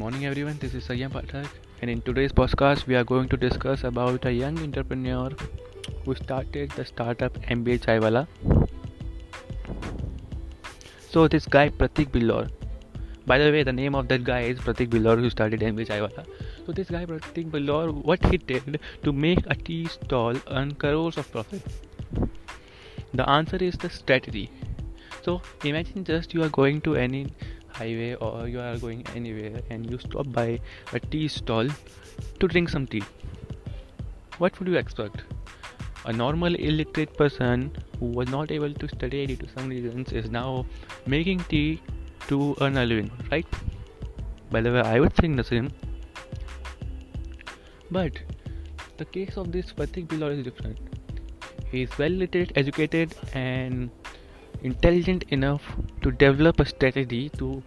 morning everyone. This is Sayyam Pathak. And in today's podcast we are going to discuss about a young entrepreneur who started the startup MBA Chaiwala. So this guy Pratik Billore. By the way the name of that guy is Pratik Billore who started MBA Chaiwala. So this guy Pratik Billore what he did to make a tea stall earn crores of profit? The answer is the strategy. So imagine just you are going to any highway or you are going anywhere and you stop by a tea stall to drink some tea what would you expect? A normal illiterate person who was not able to study due to some reasons is now making tea to earn a living right? By the way i would think the same. But the case of this Pratik Billore is different. He is well literate educated and intelligent enough to develop a strategy to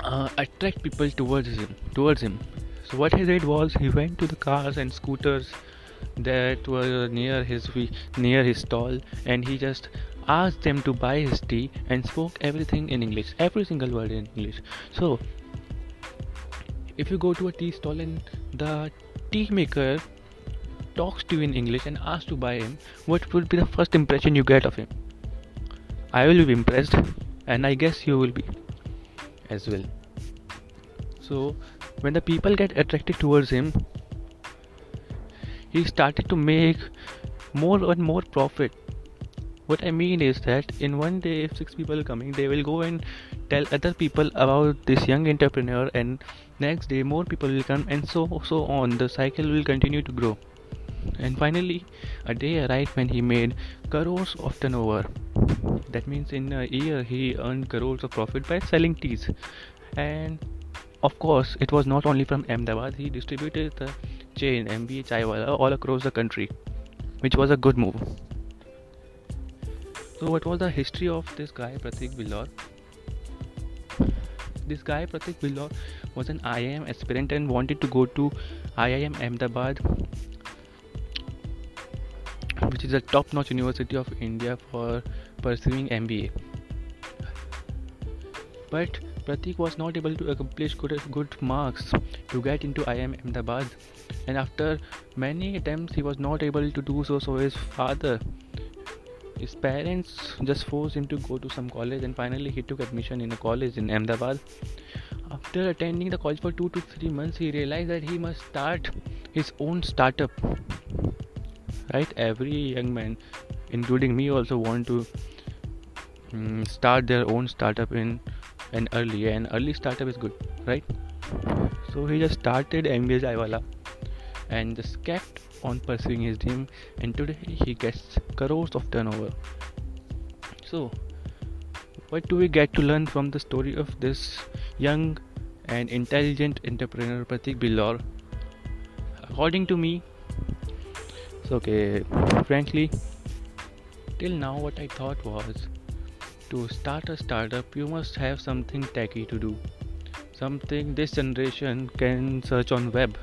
uh, attract people towards him towards him. So what he did was he went to the cars and scooters that were near his near his stall and he just asked them to buy his tea and spoke everything in english every single word in english. So if you go to a tea stall and the tea maker talks to you in english and asks to buy him what would be the first impression you get of him I will be impressed, and I guess you will be as well. So, when the people get attracted towards him, he started to make more and more profit. What I mean is that in one day, if six people are coming, they will go and tell other people about this young entrepreneur, and next day more people will come, and so so on. The cycle will continue to grow. And finally, a day arrived when he made crores of turnover that means in a year he earned crores of profit by selling teas. And of course it was not only from ahmedabad. He distributed the chain mba chaiwala all across the country which was a good move. So what was the history of this guy pratik billore? This guy pratik billore was an iim aspirant and wanted to go to iim ahmedabad is a top notch university of india for pursuing MBA. But Pratik was not able to accomplish good, good marks to get into IIM Ahmedabad, and after many attempts, he was not able to do so. So his father, his parents, just forced him to go to some college, and finally he took admission in a college in Ahmedabad. After attending the college for two to three months, he realized that he must start his own startup. Right, every young man, including me, also want to Mm, start their own startup in an early. And early startup is good right? So he just started MBA Chaiwala and just kept on pursuing his dream. And today he gets crores of turnover. So what do we get to learn from the story of this young and intelligent entrepreneur Pratik Billore? According to me so okay frankly till now what I thought was to start a startup you must have something techy to do. Something this generation can search on web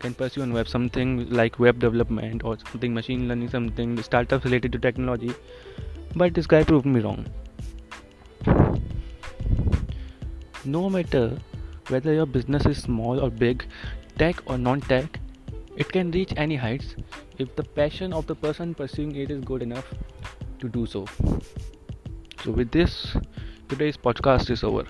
can pursue on web. Something like web development or something machine learning something startups related to technology. But this guy proved me wrong. No matter whether your business is small or big tech or non-tech it can reach any heights if the passion of the person pursuing it is good enough to do so so, with this, today's podcast is over.